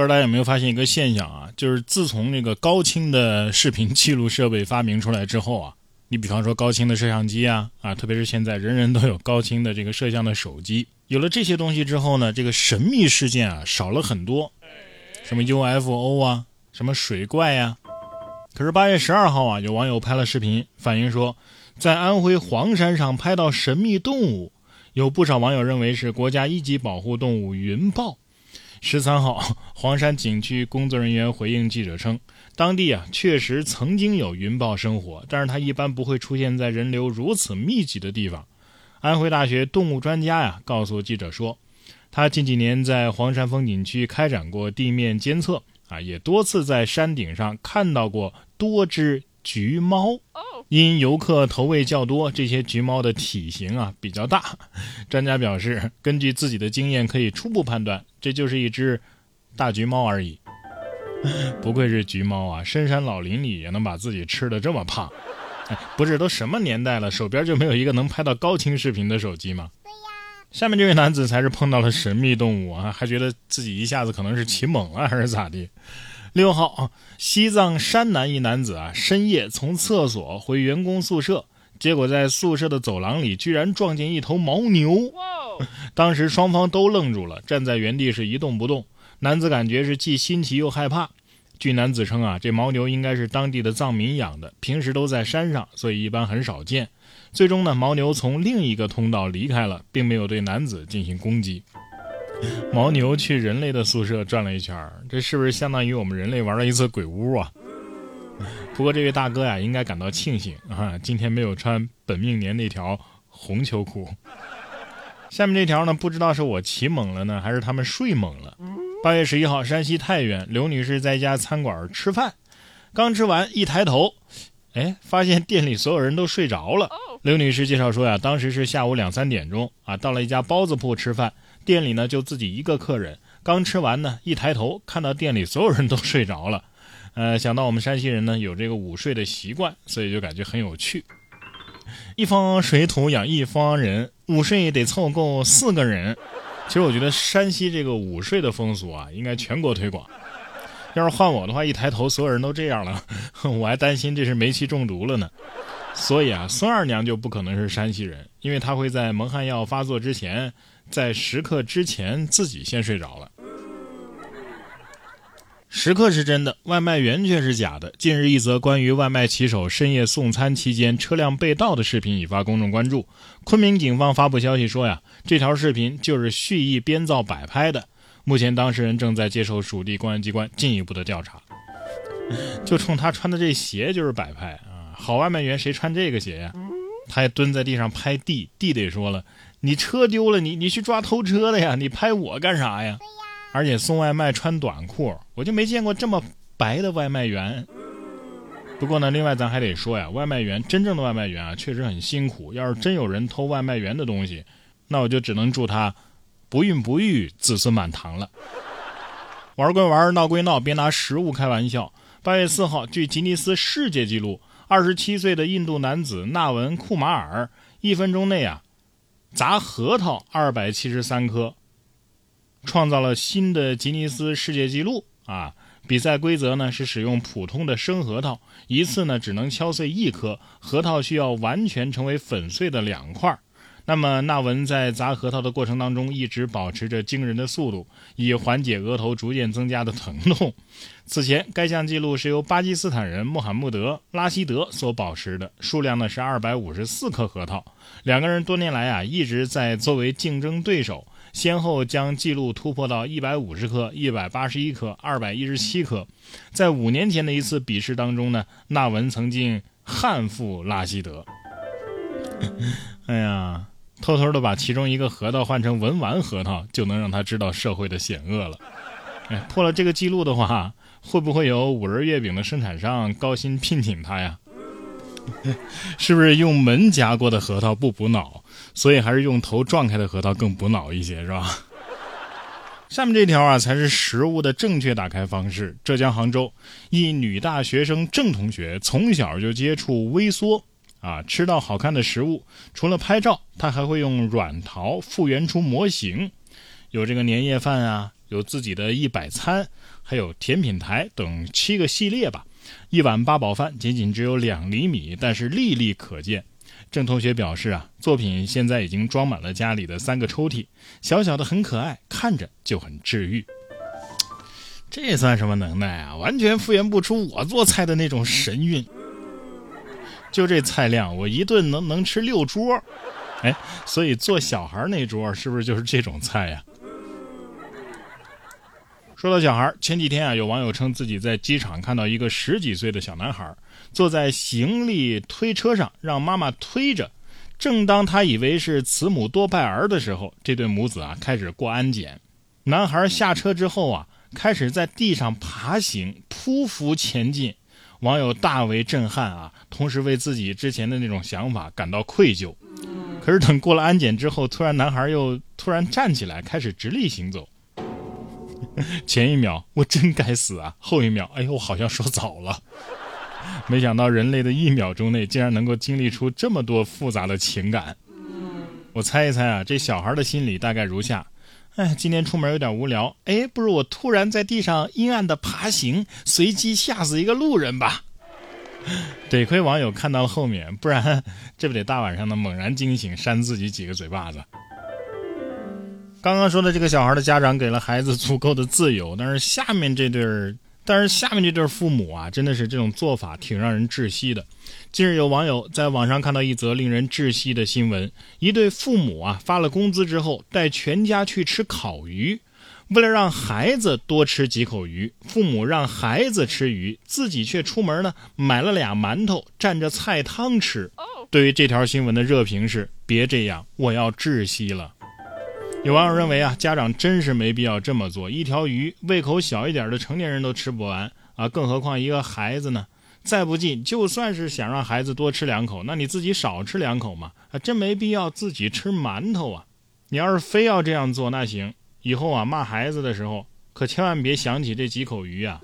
不知道大家有没有发现一个现象啊？就是自从那个高清的视频记录设备发明出来之后啊，你比方说高清的摄像机啊，啊，特别是现在人人都有高清的这个摄像的手机，有了这些东西之后呢，这个神秘事件啊少了很多，什么 UFO 啊，什么水怪呀。可是八月十二号啊，有网友拍了视频，反映说，在安徽黄山上拍到神秘动物，有不少网友认为是国家一级保护动物云豹。十三号，黄山景区工作人员回应记者称，当地啊确实曾经有云豹生活，但是它一般不会出现在人流如此密集的地方。安徽大学动物专家呀告诉记者说，他近几年在黄山风景区开展过地面监测。啊，也多次在山顶上看到过多只橘猫。因游客投喂较多，这些橘猫的体型啊比较大。专家表示，根据自己的经验，可以初步判断，这就是一只大橘猫而已。不愧是橘猫啊，深山老林里也能把自己吃的这么胖。不是都什么年代了，手边就没有一个能拍到高清视频的手机吗？下面这位男子才是碰到了神秘动物啊，还觉得自己一下子可能是骑猛了还是咋地？六号，西藏山南一男子啊，深夜从厕所回员工宿舍，结果在宿舍的走廊里居然撞见一头牦牛。当时双方都愣住了，站在原地是一动不动。男子感觉是既新奇又害怕。据男子称啊，这牦牛应该是当地的藏民养的，平时都在山上，所以一般很少见。最终呢，牦牛从另一个通道离开了，并没有对男子进行攻击。牦牛去人类的宿舍转了一圈，这是不是相当于我们人类玩了一次鬼屋啊？不过这位大哥呀，应该感到庆幸啊，今天没有穿本命年那条红秋裤。下面这条呢，不知道是我起猛了呢，还是他们睡猛了。八月十一号，山西太原刘女士在一家餐馆吃饭，刚吃完一抬头。哎，发现店里所有人都睡着了。刘女士介绍说呀，当时是下午两三点钟啊，到了一家包子铺吃饭，店里呢就自己一个客人。刚吃完呢，一抬头看到店里所有人都睡着了。呃，想到我们山西人呢有这个午睡的习惯，所以就感觉很有趣。一方水土养一方人，午睡得凑够四个人。其实我觉得山西这个午睡的风俗啊，应该全国推广。要是换我的话，一抬头所有人都这样了，我还担心这是煤气中毒了呢。所以啊，孙二娘就不可能是山西人，因为她会在蒙汗药发作之前，在时刻之前自己先睡着了。时刻是真的，外卖员却是假的。近日，一则关于外卖骑手深夜送餐期间车辆被盗的视频引发公众关注。昆明警方发布消息说呀，这条视频就是蓄意编造摆拍的。目前当事人正在接受属地公安机关进一步的调查。就冲他穿的这鞋就是摆拍啊！好外卖员谁穿这个鞋呀？他还蹲在地上拍地，地得说了：“你车丢了，你你去抓偷车的呀！你拍我干啥呀？”而且送外卖穿短裤，我就没见过这么白的外卖员。不过呢，另外咱还得说呀，外卖员真正的外卖员啊，确实很辛苦。要是真有人偷外卖员的东西，那我就只能祝他。不孕不育，子孙满堂了。玩归玩，闹归闹，别拿食物开玩笑。八月四号，据吉尼斯世界纪录，二十七岁的印度男子纳文库马尔，一分钟内啊，砸核桃二百七十三颗，创造了新的吉尼斯世界纪录啊！比赛规则呢是使用普通的生核桃，一次呢只能敲碎一颗核桃，需要完全成为粉碎的两块。那么纳文在砸核桃的过程当中，一直保持着惊人的速度，以缓解额头逐渐增加的疼痛。此前，该项记录是由巴基斯坦人穆罕默德·拉希德所保持的，数量呢是二百五十四颗核桃。两个人多年来啊一直在作为竞争对手，先后将记录突破到一百五十颗、一百八十一颗、二百一十七颗。在五年前的一次比试当中呢，纳文曾经憾负拉希德。哎呀！偷偷的把其中一个核桃换成文玩核桃，就能让他知道社会的险恶了。哎，破了这个记录的话，会不会有五仁月饼的生产商高薪聘请他呀？是不是用门夹过的核桃不补脑，所以还是用头撞开的核桃更补脑一些，是吧？下面这条啊，才是食物的正确打开方式。浙江杭州一女大学生郑同学从小就接触微缩。啊，吃到好看的食物，除了拍照，他还会用软陶复原出模型，有这个年夜饭啊、有自己的一百餐，还有甜品台等七个系列吧。一碗八宝饭仅仅只有两厘米，但是粒粒可见。郑同学表示啊，作品现在已经装满了家里的三个抽屉，小小的很可爱，看着就很治愈。这算什么能耐啊？完全复原不出我做菜的那种神韵。就这菜量，我一顿能能吃六桌。哎，所以做小孩那桌是不是就是这种菜呀？说到小孩，前几天啊，有网友称自己在机场看到一个十几岁的小男孩坐在行李推车上，让妈妈推着。正当他以为是慈母多败儿的时候，这对母子啊开始过安检。男孩下车之后啊，开始在地上爬行、匍匐前进，网友大为震撼啊，同时为自己之前的那种想法感到愧疚。可是等过了安检之后，突然男孩又突然站起来，开始直立行走。前一秒我真该死啊，后一秒哎呦，我好像说早了。没想到人类的一秒钟内竟然能够经历出这么多复杂的情感。我猜一猜啊，这小孩的心理大概如下：哎，今天出门有点无聊，哎，不如我突然在地上阴暗的爬行，随机吓死一个路人吧。得亏网友看到了后面，不然这不得大晚上的猛然惊醒，扇自己几个嘴巴子。刚刚说的这个小孩的家长给了孩子足够的自由，但是下面这对儿，但是下面这对父母啊，真的是这种做法挺让人窒息的。近日有网友在网上看到一则令人窒息的新闻：一对父母啊发了工资之后，带全家去吃烤鱼，为了让孩子多吃几口鱼，父母让孩子吃鱼，自己却出门呢买了俩馒头蘸着菜汤吃。对于这条新闻的热评是：别这样，我要窒息了。有网友认为啊，家长真是没必要这么做。一条鱼，胃口小一点的成年人都吃不完啊，更何况一个孩子呢？再不济，就算是想让孩子多吃两口，那你自己少吃两口嘛？啊，真没必要自己吃馒头啊！你要是非要这样做，那行，以后啊骂孩子的时候，可千万别想起这几口鱼啊。